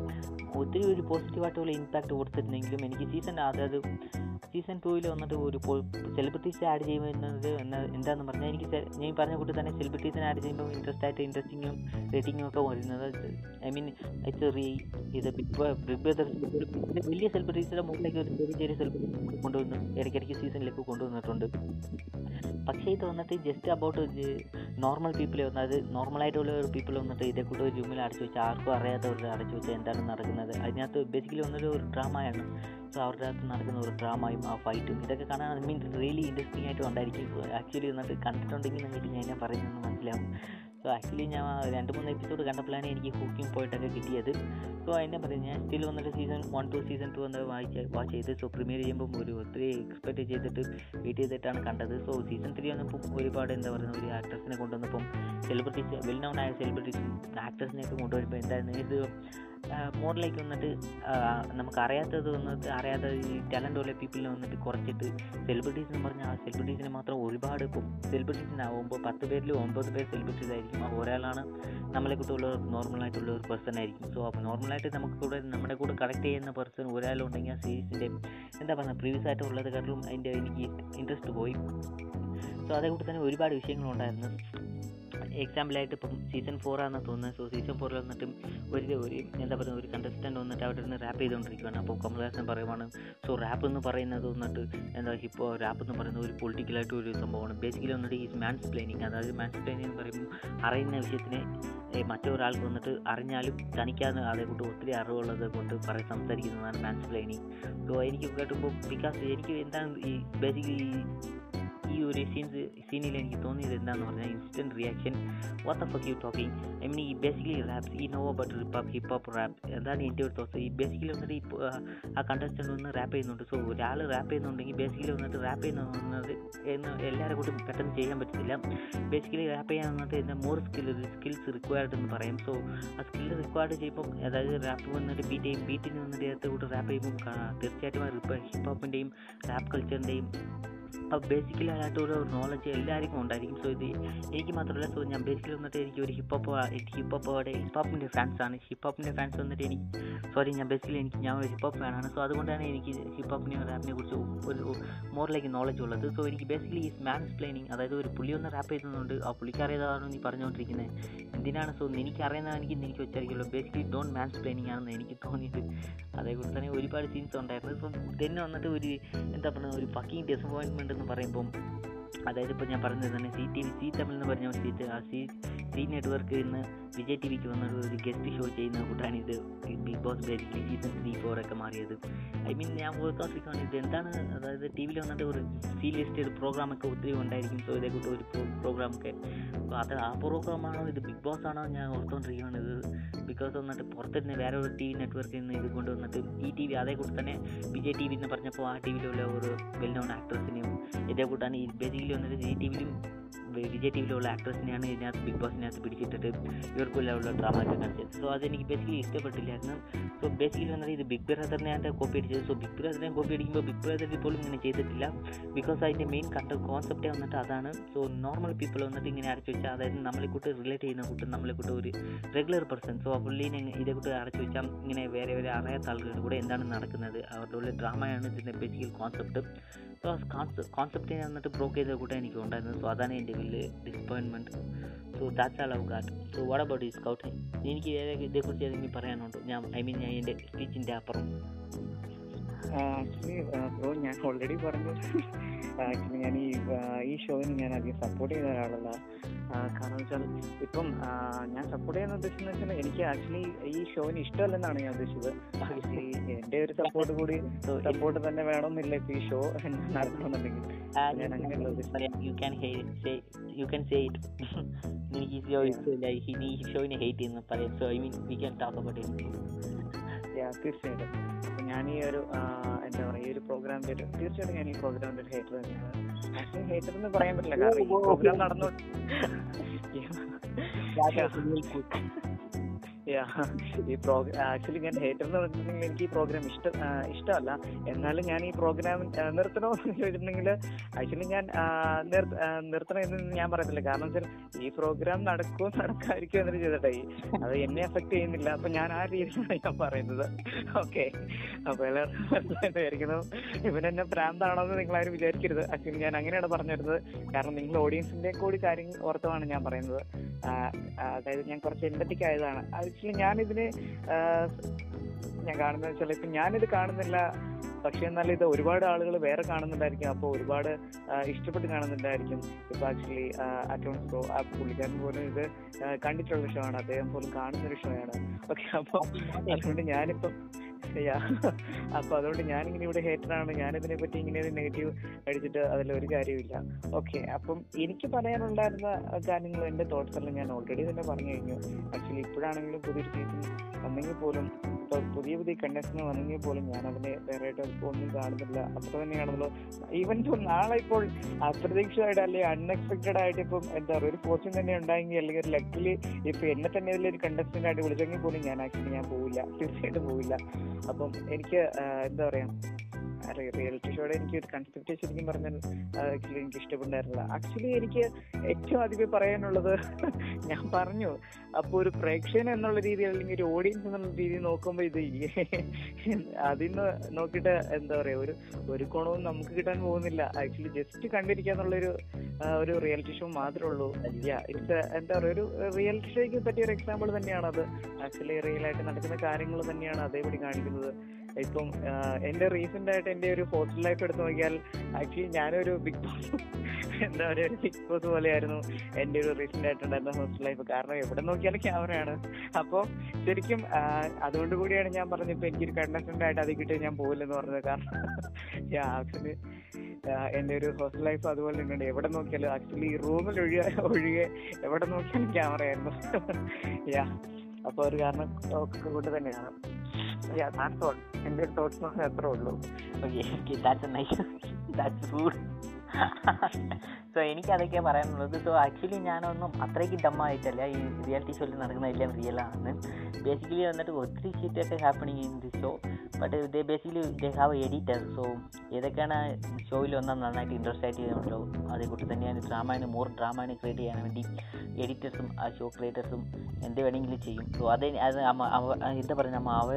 [SPEAKER 1] ഒത്തിരി ഒരു പോസിറ്റീവായിട്ടുള്ള ഇമ്പാക്റ്റ് കൊടുത്തിട്ടുണ്ടെങ്കിലും എനിക്ക് സീസൺ അതായത് സീസൺ ടൂവിൽ വന്നിട്ട് ഒരു സെലിബ്രിറ്റീസ് ആഡ് ചെയ്യുന്നത് എന്ന എന്താണെന്ന് പറഞ്ഞാൽ എനിക്ക് ഞാൻ പറഞ്ഞ കൂട്ടി തന്നെ സെലിബ്രിറ്റീസിനെ ആഡ് ചെയ്യുമ്പോൾ ഇൻട്രസ്റ്റ് ആയിട്ട് ഇൻട്രസ്റ്റിങ്ങും റേറ്റിങ്ങും ഒക്കെ വരുന്നത്. ഐ മീൻ ഇറ്റ്സ് റീ ഇത് ബിഗ് ബിഗ് ബ്രദർ വലിയ സെലിബ്രിറ്റീസിന്റെ മുകളിലേക്ക് ഒരു ചെറിയ ചെറിയ സെലിബ്രിറ്റീസ് കൊണ്ടുവന്ന് ഇടയ്ക്കിടയ്ക്ക് സീസണിലേക്ക് കൊണ്ടുവന്നിട്ടുണ്ട്. പക്ഷേ ഇത് വന്നിട്ട് ജസ്റ്റ് അബൌട്ട് നോർമൽ പീപ്പിൾ വന്നത് നോർമലായിട്ടുള്ള ഒരു പീപ്പിൾ വന്നിട്ട് ഇതേ കൂടെ ഒരു റൂമിൽ അടച്ചു വെച്ചാൽ ആർക്കും അറിയാത്തവർ അടച്ചു വെച്ചാൽ എന്താണ് നടക്കുന്നത്. അതിനകത്ത് ബേസിക്കലി വന്നൊരു ഒരു ഡ്രാമയാണ് സോ അവരുടെ അകത്ത് നടക്കുന്ന ഒരു ഡ്രാമയും ആ ഫൈറ്റും ഇതൊക്കെ കാണാൻ മീൻ റിയലി ഇൻട്രസ്റ്റിംഗ് ആയിട്ട് ഉണ്ടായിരിക്കും. ആക്ച്വലി വന്നിട്ട് കണ്ടിട്ടുണ്ടെങ്കിൽ നിങ്ങൾക്ക് ഞാൻ പറയുന്നത് മനസ്സിലാവും. സോ ആക്ച്വലി ഞാൻ രണ്ട് മൂന്ന് എപ്പിസോഡ് കണ്ടപ്പോഴാണ് എനിക്ക് കുക്കിംഗ് പോയിട്ടൊക്കെ കിട്ടിയത്. സോ അതിനെ പറയും ഞാൻ സ്റ്റിൽ വന്നിട്ട് season one two season two എന്ന് വായിച്ച് വാച്ച് ചെയ്ത് സോ പ്രീമിയർ ചെയ്യുമ്പോൾ ഒരു ഒത്തിരി എക്സ്പെക്ട് ചെയ്തിട്ട് വെയിറ്റ് ചെയ്തിട്ടാണ് കണ്ടത്. സോ സീസൺ ത്രീ വന്നപ്പം ഒരുപാട് എന്താ പറയുക ഒരു ആക്ട്രസിനെ കൊണ്ടുവന്നപ്പം സെലിബ്രിറ്റീസ് വെൽ നോൺ ആയ സെലിബ്രിറ്റീസും ആക്ട്രസിനെയൊക്കെ കൊണ്ടുവരുമ്പോൾ എന്തായിരുന്നു ഇത് മോറിലേക്ക് വന്നിട്ട് നമുക്ക് അറിയാത്തത് വന്നിട്ട് അറിയാത്ത ഈ ടാലന്റ് ഉള്ള പീപ്പിളിനെ വന്നിട്ട് കുറച്ചിട്ട് സെലിബ്രിറ്റീസ് എന്ന് പറഞ്ഞാൽ ആ സെലിബ്രിറ്റീസിനെ മാത്രം ഒരുപാട് സെലിബ്രിറ്റീസിനാവുമ്പോൾ പത്ത് പേരിൽ ഒമ്പത് പേര് സെലിബ്രിറ്റീസ് ആയിരിക്കും. ആ ഒരാളാണ് നമ്മളെ കൂട്ടുള്ള നോർമലായിട്ടുള്ള ഒരു പേഴ്സൺ ആയിരിക്കും. സോ അപ്പോൾ നോർമലായിട്ട് നമുക്ക് കൂടെ നമ്മുടെ കൂടെ കണക്ട് ചെയ്യുന്ന പേഴ്സൺ ഒരാളുണ്ടെങ്കിൽ ആ സീരീസിന്റെ എന്താ പറയുക പ്രീവിയസ് ആയിട്ട് ഉള്ളതെക്കാട്ടിലും അതിന്റെ എനിക്ക് ഇൻട്രസ്റ്റ് പോയി. സോ അതേകൂട്ട് തന്നെ ഒരുപാട് വിഷയങ്ങളുണ്ടായിരുന്നു. എക്സാമ്പിളായിട്ട് ഇപ്പം സീസൺ ഫോർ ആണെന്ന് തോന്നുന്നത് സോ സീസൺ ഫോറിൽ വന്നിട്ടും ഒരു ഒരു എന്താ പറയുക ഒരു കണ്ടസ്റ്റന്റ് വന്നിട്ട് അവിടെ നിന്ന് റാപ്പ് ചെയ്തുകൊണ്ടിരിക്കുകയാണ് അപ്പോൾ കമൽഹാസൻ പറയുവാണ് സോ റാപ്പ് എന്ന് പറയുന്നത് വന്നിട്ട് എന്താ ഹിപ്പോ റാപ്പ് എന്ന് പറയുന്നത് ഒരു പൊളിറ്റിക്കലായിട്ട് ഒരു സംഭവമാണ്. ബേസിക്കലി വന്നിട്ട് ഈ മാൻസ് പ്ലെയിനിങ് അതായത് മാൻസ് പ്ലെയിനിങ് എന്ന് പറയുമ്പോൾ അറിയുന്ന വിഷയത്തിനെ മറ്റൊരാൾക്ക് വന്നിട്ട് അറിഞ്ഞാലും തനിക്കാതെ കൊണ്ട് ഒത്തിരി അറിവുള്ളത് കൊണ്ട് പറയും സംസാരിക്കുന്നതാണ് മാൻസ് പ്ലെയിനിങ് സോ എനിക്ക് കേട്ടുമ്പോൾ ബിക്കോസ് എനിക്ക് എന്താണ് ഈ ബേസിക്കലി ഒരു സീൻസ് സീനിൽ എനിക്ക് തോന്നിയത് എന്താണെന്ന് പറഞ്ഞാൽ instant reaction what of you talking I mean ഈ ബേസിക്കലി റാപ്സ് ഈ no but rip hop hip hop rap എന്താണ് എന്റെ ഒരു തോസ് ഈ ബേസിക്കലി വന്നിട്ട് പ- ആ കണ്ടസ്റ്റന്റ് വന്ന് റാപ്പ് ചെയ്യുന്നുണ്ട്. സോ ഒരാൾ റാപ്പ് ചെയ്യുന്നുണ്ടെങ്കിൽ ബേസിക്കലി വന്നിട്ട് റാപ്പ് ചെയ്യുന്നത് എന്ന് എല്ലാവരും കൂടി പെട്ടെന്ന് ചെയ്യാൻ പറ്റത്തില്ല. ബേസിക്കലി റാപ്പ് ചെയ്യാൻ വന്നിട്ട് എന്താ മോർ സ്കിൽ സ്കിൽസ് റിക്വയർഡ് എന്ന് പറയും. സോ ആ സ്കിൽ റിക്വയർഡ് ചെയ്യുമ്പോൾ അതായത് റാപ്പ് വന്നിട്ട് ബീറ്റ് ചെയ്യും. ബീറ്റിന് വന്നിട്ട് കൂടെ റാപ്പ് ചെയ്യുമ്പോൾ തീർച്ചയായിട്ടും ഹിപ്പ് ഹോപ്പിന്റെയും റാപ്പ് കൾച്ചറിന്റെയും അപ്പോൾ ബേസിക്കലി ആയിട്ടുള്ള നോളജ് എല്ലാവർക്കും ഉണ്ടായിരിക്കും. സോ ഇത് എനിക്ക് മാത്രമല്ല സോ ഞാൻ ബേസിക്കലി വന്നിട്ട് എനിക്ക് ഒരു ഹിപ്പ് ഹോപ്പ് എനിക്ക് ഹിപ്പ് ഹോപ്പോടെ ഹിപ്പ് ഹോപ്പിന്റെ ഫാൻസാണ് ഹിപ്പ് ഹോപ്പിന്റെ ഫാൻസ് വന്നിട്ട് എനിക്ക് സോറി ഞാൻ ബേസിക്കലി എനിക്ക് ഞാൻ ഒരു ഹിപ്പ് ഹോപ്പ് ഫാനാണ് സോ അതുകൊണ്ടാണ് എനിക്ക് ഹിപ്പ് ഹോപ്പിനെയും റാപ്പിനെ കുറിച്ച് ഒരു മോറിലേക്ക് നോളജ് ഉള്ളത്. സോ എനിക്ക് ബേസിക്കലി ഈസ് മാൻ എക്സ്പ്ലെയിനിങ് അതായത് ഒരു പുള്ളി ഒന്ന് റാപ്പ് ചെയ്തതുകൊണ്ട് ആ പുള്ളിക്ക് അറിയാതാണോ നീ പറഞ്ഞുകൊണ്ടിരിക്കുന്നത് എന്തിനാണ്? സോ എനിക്ക് അറിയുന്നതാണെങ്കിൽ എനിക്ക് വെച്ചായിരിക്കുമല്ലോ ബേസിക്കലി ഡോൺ മാൻ എക്സ്പ്ലെയിനിങ് ആണെന്ന് എനിക്ക് തോന്നിയിട്ട് അതേപോലെ തന്നെ ഒരുപാട് സീൻസ് ഉണ്ടായിരുന്നു. സോ തന്നെ വന്നിട്ട് ഒരു എന്താ പറയുക ഒരു ഫക്കിങ് ഡിസപ്പോയിൻമെന്റ് എന്ന് പറയുമ്പം അതായത് ഇപ്പോൾ ഞാൻ പറഞ്ഞത് തന്നെ C T V C Tamil എന്ന് പറഞ്ഞ സി ആ സി സി നെറ്റ്വർക്ക് ഇന്ന് വിജയ് ടി വിക്ക് വന്ന ഒരു ഗസ്റ്റ് ഷോ ചെയ്യുന്ന കൂട്ടാണ് big boss basically season three four ഒക്കെ മാറിയത്. ഐ മീൻ ഞാൻ ഓർത്തോണ്ടിരിക്കുകയാണ് ഇത് എന്താണ് അതായത് ടി വിയിൽ വന്നിട്ട് ഒരു സി ലിസ്റ്റഡ് പ്രോഗ്രാമൊക്കെ ഒത്തിരി ഉണ്ടായിരിക്കും. സോ ഇതേ കൂട്ട് ഒരു പ്രോഗ്രാമൊക്കെ അപ്പോൾ അത് ആ പ്രോഗ്രാമാണോ ഇത് ബിഗ് ബോസ് ആണോ ഞാൻ ഓർത്തുകൊണ്ടിരിക്കുകയാണ് ഇത് ബിക്കോസ് വന്നിട്ട് പുറത്തിരുന്ന് വേറെ ഒരു ടി വി നെറ്റ്വർക്കിൽ നിന്ന് ഇത് കൊണ്ടുവന്നിട്ട് ഈ ടി വി അതേ കൂടെ തന്നെ വിജയ് ടി വി എന്ന് പറഞ്ഞപ്പോൾ ആ ടി വിയിലുള്ള ഒരു വെൽ നോൺ ആക്ട്രസിനെയും ഇതേ കൂട്ടാണ് ഈ ബേസിക്കലി വന്നിട്ട് ഈ ടി വിയിലും വിജയ് ടി വിയിലുള്ള ആക്ട്രസിനെയാണ് ഇതിനകത്ത് ബിഗ് ബോസിനകത്ത് പിടിച്ചിട്ടിട്ട് ഇവർക്കുള്ള ഡ്രാമ ഒക്കെ കാണിച്ചത്. സോ അതെനിക്ക് ബേസിക്കലി ഇഷ്ടപ്പെട്ടില്ലായിരുന്നു. സോ ബേസിക്കലി വന്നിട്ട് ഇത് ബിഗ് ബ്രദറിനെയാണ് കോപ്പി അടിച്ചത്. സോ ബിഗ് ബ്രദറിനെ കോപ്പി അടിക്കുമ്പോൾ ബിഗ് ബ്രദറിൽ പോലും ഇങ്ങനെ ചെയ്തിട്ടില്ല. ബിക്കോസ് അതിന്റെ മെയിൻ കണ്ട കോൺസെപ്റ്റേ വന്നിട്ട് അതാണ്. സോ നോർമൽ പീപ്പിൾ വന്നിട്ട് ഇങ്ങനെ അടച്ചു വെച്ചാൽ അതായത് നമ്മളെ കൂട്ട് റിലേറ്റ് ചെയ്യുന്ന കൂട്ട് നമ്മളെ കൂട്ട് ഒരു റെഗുലർ പേഴ്സൺ സോ പുള്ളീനെ ഇതേ കൂട്ട് അടച്ചു വെച്ചാൽ ഇങ്ങനെ വേറെ വേറെ അറിയാത്ത ആളുകളുടെ കൂടെ എന്താണ് നടക്കുന്നത്? അവരുടെ ഉള്ളിൽ ഡ്രാമയാണ് ഇതിന്റെ ബേസിക്കൽ കോൺസെപ്റ്റ് സോ ഞാൻ എന്നിട്ട് ബ്രോക്ക് ചെയ്ത കൂട്ടം എനിക്ക് ഉണ്ടായിരുന്നു സോ അതാണ് എന്റെ disappointment so that's all I got so what about ഈ സ്കൗട്ട് എനിക്ക് ഇതേക്കുറിച്ച് ഏതെങ്കിലും പറയാനുണ്ടോ? ഞാൻ ഐ മീൻ ഞാൻ എന്റെ സ്പീച്ചിന്റെ അപ്പുറം.
[SPEAKER 2] ആക്ച്വലി ബ്രോ ഞാൻ ഓൾറെഡി പറഞ്ഞു. ആക്ച്വലി ഞാൻ ഈ ആ, ഈ ഷോയിന് ഞാൻ അധികം സപ്പോർട്ട് ചെയ്ത ഒരാളല്ല. കാരണം വെച്ചാൽ ഇപ്പം ഞാൻ സപ്പോർട്ട് ചെയ്യുന്ന എന്ന് വെച്ചാൽ എനിക്ക് ആക്ച്വലി ഈ ഷോയിന് ഇഷ്ടമല്ലെന്നാണ് ഞാൻ ഉദ്ദേശിച്ചത്. ആക്ച്വലി എന്റെ ഒരു സപ്പോർട്ട് കൂടി സപ്പോർട്ട് തന്നെ വേണമെന്നില്ല ഇപ്പൊ ഈ ഷോ നടക്കണമെന്നുണ്ടെങ്കിൽ ഞാൻ അങ്ങനെയുള്ള ഉദ്ദേശിച്ചത്.
[SPEAKER 1] ഷോയിനെ ഹേറ്റ് ചെയ്യുന്ന. പറയാം. So I mean we can talk about it
[SPEAKER 2] തീർച്ചയായിട്ടും. അപ്പൊ ഞാൻ ഈ ഒരു എന്താ പറയുക ഈ ഒരു പ്രോഗ്രാമിന്റെ ഒരു തീർച്ചയായിട്ടും ഞാൻ ഈ പ്രോഗ്രാമിന്റെ ഒരു ഹേറ്റർ തന്നെയാണ്. ആക്ച്വലി ഹേറ്റർ എന്ന് പറയാൻ പറ്റില്ല. കാരണം ഈ പ്രോഗ്രാം നടന്നു ഈ പ്രോഗ്രാം ആക്ച്വലി ഞാൻ ഹേറ്റർ എന്ന് പറഞ്ഞിട്ടുണ്ടെങ്കിൽ എനിക്ക് ഈ പ്രോഗ്രാം ഇഷ്ടം ഇഷ്ടമല്ല. എന്നാലും ഞാൻ ഈ പ്രോഗ്രാം നിർത്തണോ എന്ന് ചോദിച്ചിട്ടുണ്ടെങ്കിൽ ആക്ച്വലി ഞാൻ നിർത്തണം എന്ന് ഞാൻ പറയത്തില്ല. കാരണം വെച്ചാൽ ഈ പ്രോഗ്രാം നടക്കുമോ നടക്കാതിരിക്കുമോ എന്നൊരു ചെയ്തിട്ടേ അത് എന്നെ എഫക്ട് ചെയ്യുന്നില്ല. അപ്പൊ ഞാൻ ആ രീതിയിലാണ് ഞാൻ പറയുന്നത്. ഓക്കെ അപ്പൊ എല്ലാവർക്കും ഇവനെന്നെ ഇവൻ എന്നെ ആരും വിചാരിക്കരുത്. ആക്ച്വലി ഞാൻ അങ്ങനെയാണ് പറഞ്ഞു വരുന്നത്. കാരണം നിങ്ങൾ ഓഡിയൻസിന്റെ കൂടി കാര്യം ഓർത്തമാണ് ഞാൻ പറയുന്നത്. അതായത് ഞാൻ കുറച്ച് എമ്പറ്റിക് ആയതാണ്. ആക്ച്വലി ഞാനിതിന് ഞാൻ കാണുന്നത് വെച്ചാൽ ഇപ്പൊ ഞാനിത് കാണുന്നില്ല. പക്ഷെ എന്നാലും ഇത് ഒരുപാട് ആളുകൾ വേറെ കാണുന്നുണ്ടായിരിക്കും. അപ്പോൾ ഒരുപാട് ഇഷ്ടപ്പെട്ട് കാണുന്നുണ്ടായിരിക്കും. ഇപ്പൊ ആക്ച്വലി അറ്റോൺസ് പ്രോ ആ പുള്ളിക്കാരൻ പോലും ഇത് കണ്ടിട്ടുള്ള ഷോ ആണ്. അദ്ദേഹം പോലും കാണുന്ന ഒരു ഷോ ആണ്. ഓക്കെ അപ്പൊ അതുകൊണ്ട് ഞാനിപ്പം Yeah. അപ്പൊ അതുകൊണ്ട് ഞാനിങ്ങനെ ഇവിടെ ഹേറ്ററാണ് ഞാനിതിനെ പറ്റി ഇങ്ങനെ ഒരു നെഗറ്റീവ് അടിച്ചിട്ട് ഒരു കാര്യമില്ല ഓക്കെ അപ്പം എനിക്ക് പറയാനുണ്ടായിരുന്ന കാര്യങ്ങൾ എന്റെ തോട്ട്സ് എല്ലാം ഞാൻ ഓൾറെഡി തന്നെ പറഞ്ഞു കഴിഞ്ഞു. ആക്ച്വലി ഇപ്പോഴാണെങ്കിലും പുതിയൊരു സീസൺ വന്നെങ്കിൽ പോലും ഇപ്പൊ പുതിയ പുതിയ കണ്ടക്ഷൻ വന്നെങ്കിൽ പോലും ഞാൻ അതിനെ വേറെ ആയിട്ട് ഒന്നും കാണുന്നില്ല. അത്ര തന്നെയാണല്ലോ. ഈവൻ ഇപ്പോൾ നാളെ ഇപ്പോൾ അപ്രതീക്ഷിതമായിട്ട് അല്ലെങ്കിൽ അൺഎക്സ്പെക്ടഡ് ആയിട്ട് ഇപ്പം എന്താ പറയുക ഒരു ഫോർച്യൂൺ തന്നെ ഉണ്ടായെങ്കിൽ അല്ലെങ്കിൽ ഒരു ലക്കിൽ ഇപ്പൊ എന്നെ തന്നെ ഇതിലൊരു കണ്ടസ്റ്റന്റ് ആയിട്ട് വിളിച്ചെങ്കിൽ പോലും ഞാൻ ആക്ച്വലി ഞാൻ പോവില്ല. തീർച്ചയായിട്ടും പോവില്ല. അപ്പം എനിക്ക് എന്താ പറയാ റിയാലിറ്റി ഷോയുടെ എനിക്ക് ഒരു കൺസെപ്റ്റ് ശരിക്കും പറഞ്ഞാൽ ആക്ച്വലി എനിക്ക് ഇഷ്ടപ്പെട്ടായിരുന്നില്ല ആക്ച്വലി എനിക്ക് ഏറ്റവും ആദ്യമേ പറയാനുള്ളത് ഞാൻ പറഞ്ഞു. അപ്പോൾ ഒരു പ്രേക്ഷകൻ എന്നുള്ള രീതിയിൽ അല്ലെങ്കിൽ ഒരു ഓഡിയൻസ് എന്നുള്ള രീതിയിൽ നോക്കുമ്പോൾ ഇത് അതിൽ നിന്ന് നോക്കിയിട്ട് എന്താ പറയുക ഒരു ഒരു കോണവും നമുക്ക് കിട്ടാൻ പോകുന്നില്ല. ആക്ച്വലി ജസ്റ്റ് കണ്ടിരിക്കുക എന്നുള്ളൊരു ഒരു റിയാലിറ്റി ഷോ മാത്രമേ ഉള്ളൂ. ഇറ്റ്സ് എന്താ പറയുക ഒരു റിയാലിറ്റി ഷോയ്ക്ക് പറ്റിയ ഒരു എക്സാമ്പിൾ തന്നെയാണ് അത്. ആക്ച്വലി റിയൽ ആയിട്ട് നടക്കുന്ന കാര്യങ്ങൾ തന്നെയാണ് അതേപടി കാണിക്കുന്നത്. ഇപ്പം എന്റെ റീസെന്റ് ആയിട്ട് എന്റെ ഒരു ഹോസ്റ്റൽ ലൈഫ് എടുത്തു നോക്കിയാൽ ആക്ച്വലി ഞാനൊരു ബിഗ് ബോസ് എന്താ പറയുക ഒരു ബിഗ് ബോസ് പോലെയായിരുന്നു എന്റെ ഒരു റീസെന്റ് ആയിട്ടുണ്ടായിരുന്ന ഹോസ്റ്റൽ ലൈഫ് കാരണം എവിടെ നോക്കിയാലും ക്യാമറയാണ് അപ്പോൾ ശരിക്കും അതുകൊണ്ട് കൂടിയാണ് ഞാൻ പറഞ്ഞത് ഇപ്പൊ എനിക്കൊരു കണ്ടസ്റ്റന്റ് ആയിട്ട് അത് കിട്ടിയ ഞാൻ പോകില്ലെന്ന് പറഞ്ഞത്. കാരണം ആക്ച്വലി എന്റെ ഒരു ഹോസ്റ്റൽ ലൈഫ് അതുപോലെ തന്നെയുണ്ട്. എവിടെ നോക്കിയാലും ആക്ച്വലി റൂമിൽ ഒഴികെ ഒഴികെ എവിടെ നോക്കിയാലും ക്യാമറയായിരുന്നു യാ അപ്പൊ ഒരു കാരണം ഒക്കെ കൊണ്ട് തന്നെയാണ്. യാ ദാറ്റ്സ് ഓൾ എന്റെ തോട്ട്സ് അത്രേ ഉള്ളൂ
[SPEAKER 1] okay okay that's nice that's good so എനിക്ക് അതൊക്കെ പറയാനുള്ളത്. സോ ആക്ച്വലി ഞാനൊന്നും അത്രയ്ക്ക് ഡമ്മായിട്ടല്ല ഈ റിയാലിറ്റി ഷോയിൽ നടക്കുന്ന എല്ലാം റിയൽ ആണ്. ബേസിക്കലി വന്നിട്ട് ഒത്തിരി ഷീറ്റൊക്കെ happening in the show but they basically they have editor so ഏതൊക്കെയാണ് ഷോയിൽ വന്നാൽ നന്നായിട്ട് ഇൻട്രസ്റ്റ് ആയിട്ട് ചെയ്യുന്നുണ്ടോ അതേക്കൂട്ട് തന്നെയാണ് ഡ്രാമാന് മോർ ഡ്രാമാന് ക്രിയേറ്റ് ചെയ്യാൻ വേണ്ടി എഡിറ്റേഴ്സും ആ ഷോ ക്രിയേറ്റേഴ്സും എന്ത് വേണമെങ്കിലും ചെയ്യും. സോ അത് അത് എന്താ പറയുക നമ്മൾ അവ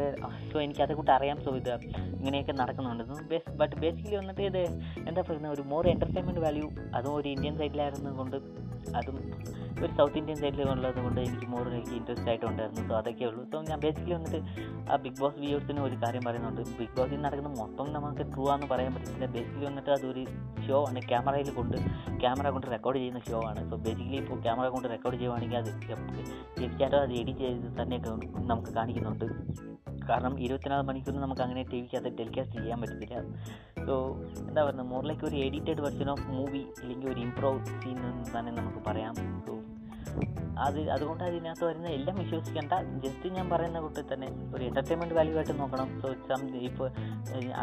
[SPEAKER 1] സോ എനിക്ക് അതേക്കൂട്ട് അറിയാം സോ ഇത് ഇങ്ങനെയൊക്കെ നടക്കുന്നുണ്ട്. ബട്ട് ബേസിക്കലി വന്നിട്ട് ഇത് എന്താ പറയുന്നത് ഒരു മോർ എന്റർടൈൻമെന്റ് വാല്യൂ അതും ഒരു ഇന്ത്യൻ സൈഡിലായിരുന്നത് കൊണ്ട് അതും ഒരു സൗത്ത് ഇന്ത്യൻ സൈഡിൽ ഉള്ളത് കൊണ്ട് എനിക്ക് മോർ എനിക്ക് ഇൻട്രസ്റ്റ് ആയിട്ട് ഉണ്ടായിരുന്നു. സോ അതൊക്കെ ഉള്ളൂ. സോ ഞാൻ ബേസിക്കലി വന്നിട്ട് ആ ബിഗ് ബോസ് വ്യൂവേഴ്സിന് ഒരു കാര്യം പറയുന്നുണ്ട്. ബിഗ് ബോസിൽ നടക്കുന്ന മൊത്തം നമുക്ക് ട്രൂ ആണെന്ന് പറയാൻ പറ്റത്തില്ല. ബേസിക്കലി വന്നിട്ട് അതൊരു ഷോ ആണ്. ക്യാമറയിൽ കൊണ്ട് ക്യാമറ കൊണ്ട് റെക്കോർഡ് ചെയ്യുന്ന ഷോ ആണ്. സോ ബേസിക്കലി ഇപ്പോൾ ക്യാമറ കൊണ്ട് റെക്കോർഡ് ചെയ്യുവാണെങ്കിൽ അത് തീർച്ചയായിട്ടും അത് എഡിറ്റ് ചെയ്ത് തന്നെ നമുക്ക് കാണിക്കുന്നുണ്ട്. കാരണം ഇരുപത്തിനാല് മണിക്കൂറിന് നമുക്ക് അങ്ങനെ ടി വിക്ക് അത് ടെലികാസ്റ്റ് ചെയ്യാൻ പറ്റത്തില്ല. സോ എന്താ പറയുക മോർ ലൈക്ക് ഒരു എഡിറ്റഡ് വെർഷൻ ഓഫ് മൂവി അല്ലെങ്കിൽ ഒരു ഇംപ്രൂവ് സീൻ എന്ന് തന്നെ നമുക്ക് പറയാം. അത് അതുകൊണ്ട് അതിനകത്ത് വരുന്ന എല്ലാം വിശ്വസിക്കേണ്ട. ജസ്റ്റ് ഞാൻ പറയുന്ന കൂട്ടിൽ തന്നെ ഒരു എന്റർടൈൻമെന്റ് വാല്യൂ ആയിട്ട് നോക്കണം. സോ സം ഇപ്പോൾ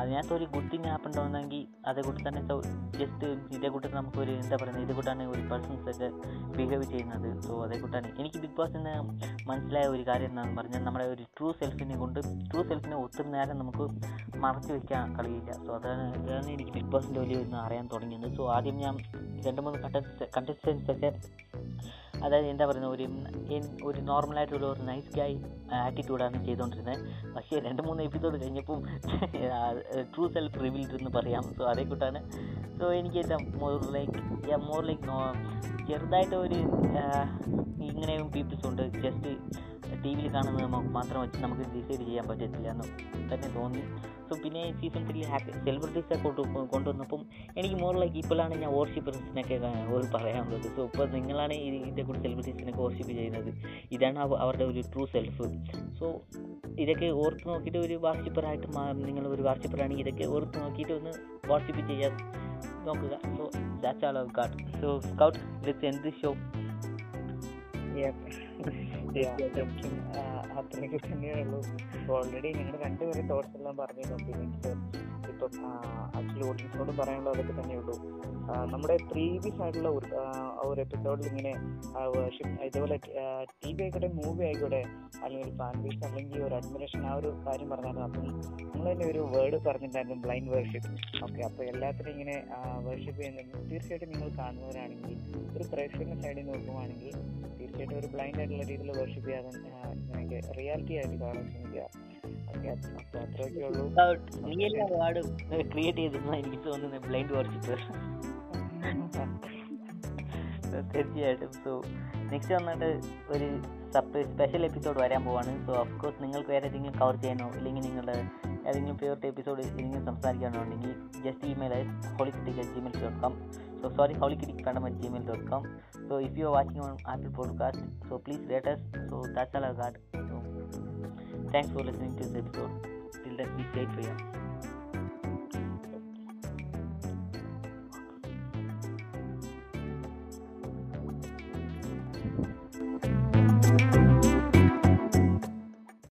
[SPEAKER 1] അതിനകത്ത് ഒരു ഗുഡ് തിങ് ആപ്പ് ഉണ്ടോന്നെങ്കിൽ അതേ കൂട്ടി തന്നെ സോ ജസ്റ്റ് ഇതേ കൂട്ടി നമുക്കൊരു എന്താ പറയുന്നത് ഇതേ കൂട്ടാണ് ഒരു പേഴ്സൺസ് ഒക്കെ ബിഹേവ് ചെയ്യുന്നത്. സോ അതേ കൂട്ടാണ്. എനിക്ക് ബിഗ് ബോസ് എന്ന് മനസ്സിലായ ഒരു കാര്യം എന്താണെന്ന് പറഞ്ഞാൽ നമ്മുടെ ഒരു ട്രൂ സെൽഫിനെ കൊണ്ട് ട്രൂ സെൽഫിനെ ഒത്തിരി നേരം നമുക്ക് മറച്ചു വെക്കാൻ കളിയില്ല സോ അതാണ് അതാണ് എനിക്ക് ബിഗ് ബോസിന്റെ വലിയ ഒന്ന് അറിയാൻ തുടങ്ങിയത്. സോ ആദ്യം ഞാൻ രണ്ട് മൂന്ന് കണ്ടസ്റ്റ് കണ്ടസ്റ്റൻസ് ഒക്കെ അതായത് എന്താ പറയുന്നത് ഒരു ഒരു നോർമലായിട്ടുള്ള ഒരു നൈസ് ഗായ് ആറ്റിറ്റ്യൂഡാണ് ചെയ്തുകൊണ്ടിരുന്നത് പക്ഷേ രണ്ട് മൂന്ന് എപ്പിസോഡ് കഴിഞ്ഞപ്പം ട്രൂ സെൽഫ് റിവീൽഡ് എന്ന് പറയാം. സോ അതേ കൂട്ടാണ്. സോ എനിക്ക് എന്താ മോർ ലൈക്ക് മോർ ലൈക്ക് ചെറുതായിട്ട് ഒരു ഇങ്ങനെയും പീപ്പിൾസ് ഉണ്ട്. ജസ്റ്റ് ടി വിയിൽ കാണുന്നത് മാത്രം വെച്ച് നമുക്ക് ഡിസൈഡ് ചെയ്യാൻ പറ്റത്തില്ല എന്ന് തന്നെ തോന്നി. സോ പിന്നെ സീസൺ ത്രീ ഹാപ്പി സെലിബ്രിറ്റീസൊക്കെ കൊണ്ടു കൊണ്ടുവന്നപ്പം എനിക്ക് മോർ ലൈക്ക് ഇപ്പോഴാണ് ഞാൻ വർഷിപ്പേഴ്സിനൊക്കെ ഒരു പറയാനുള്ളത്. സോ ഇപ്പോൾ നിങ്ങളാണ് കൂടെ സെലിബ്രിറ്റീസിനൊക്കെ ഓർഷിപ്പ് ചെയ്യുന്നത്. ഇതാണ് അവരുടെ ഒരു ട്രൂ സെൽഫ് സോ ഇതൊക്കെ ഓർത്ത് നോക്കിയിട്ട് ഒരു വാർഷിപ്പറായിട്ട് നിങ്ങൾ ഒരു വാർഷിപ്പറാണെങ്കിൽ ഇതൊക്കെ ഓർത്ത് നോക്കിയിട്ട് ഒന്ന് വാർഷിപ്പ് ചെയ്യാൻ നോക്കുക. So that's all of God so scout let's എന്ത് ഷോ
[SPEAKER 2] ശരിക്കും അത്രയൊക്കെ തന്നെയുള്ളൂ ഓൾറെഡി ഞങ്ങൾ രണ്ടുപേരും തോട്ട്സ് എല്ലാം പറഞ്ഞിരുന്നു ഇപ്പൊ ഇപ്പം ആക്ച്വലി ഓഡിയൻസിനോട് പറയാനുള്ളത് അതൊക്കെ തന്നെയുള്ളൂ ആ, നമ്മുടെ പ്രീവിയസ് ആയിട്ടുള്ള ഒരു- എപ്പിസോഡിൽ ഇങ്ങനെ ഇതുപോലെ ടി വി ആയിക്കോട്ടെ മൂവി ആയിക്കോട്ടെ അല്ലെങ്കിൽ ഒരു ഫാൻ ബേസ് അല്ലെങ്കിൽ ഒരു അഡ്മിറേഷൻ ആ ഒരു കാര്യം പറഞ്ഞായിരുന്നു. അപ്പം നിങ്ങൾ തന്നെ ഒരു വേർഡ് പറഞ്ഞിട്ടുണ്ടായിരുന്നു ബ്ലൈൻഡ് വേർഷിപ്പ് ഓക്കെ അപ്പോൾ എല്ലാത്തിനും ഇങ്ങനെ വേർഷിപ്പ് ചെയ്യുന്നുണ്ട് തീർച്ചയായിട്ടും നിങ്ങൾ കാണുന്നവരാണെങ്കിൽ ഒരു പ്രേക്ഷകന്റെ സൈഡിൽ നോക്കുവാണെങ്കിൽ തീർച്ചയായിട്ടും ഒരു ബ്ലൈൻഡ് ആയിട്ടുള്ള രീതിയിൽ വർഷിപ്പ് ചെയ്യാതെ എനിക്ക് റിയാലിറ്റി ആയിട്ട് കാണാൻ ശ്രമിക്കുക.
[SPEAKER 1] നീ ക്രിയേറ്റ് തോന്നുന്നത് ബ്ലൈൻഡ് വർഷിപ്പ് തീർച്ചയായിട്ടും. സോ നെക്സ്റ്റ് വന്നിട്ട് ഒരു സപ്പ് സ്പെഷ്യൽ എപ്പിസോഡ് വരാൻ പോവാണ്. സോ ഓഫ് കോഴ്സ് നിങ്ങൾക്ക് വേറെ ഏതെങ്കിലും കവർ ചെയ്യാനോ ഇല്ലെങ്കിൽ നിങ്ങളുടെ ഏതെങ്കിലും ഫേവറേറ്റ് എപ്പിസോഡ് എന്തെങ്കിലും സംസാരിക്കാനോ ഉണ്ടെങ്കിൽ just email holy critic at Gmail dot com so sorry holycritic fandom at gmail.com so if you are watching on apple podcast so please rate us. So that's all i got. So thanks for listening to this episode. Till then be safe for you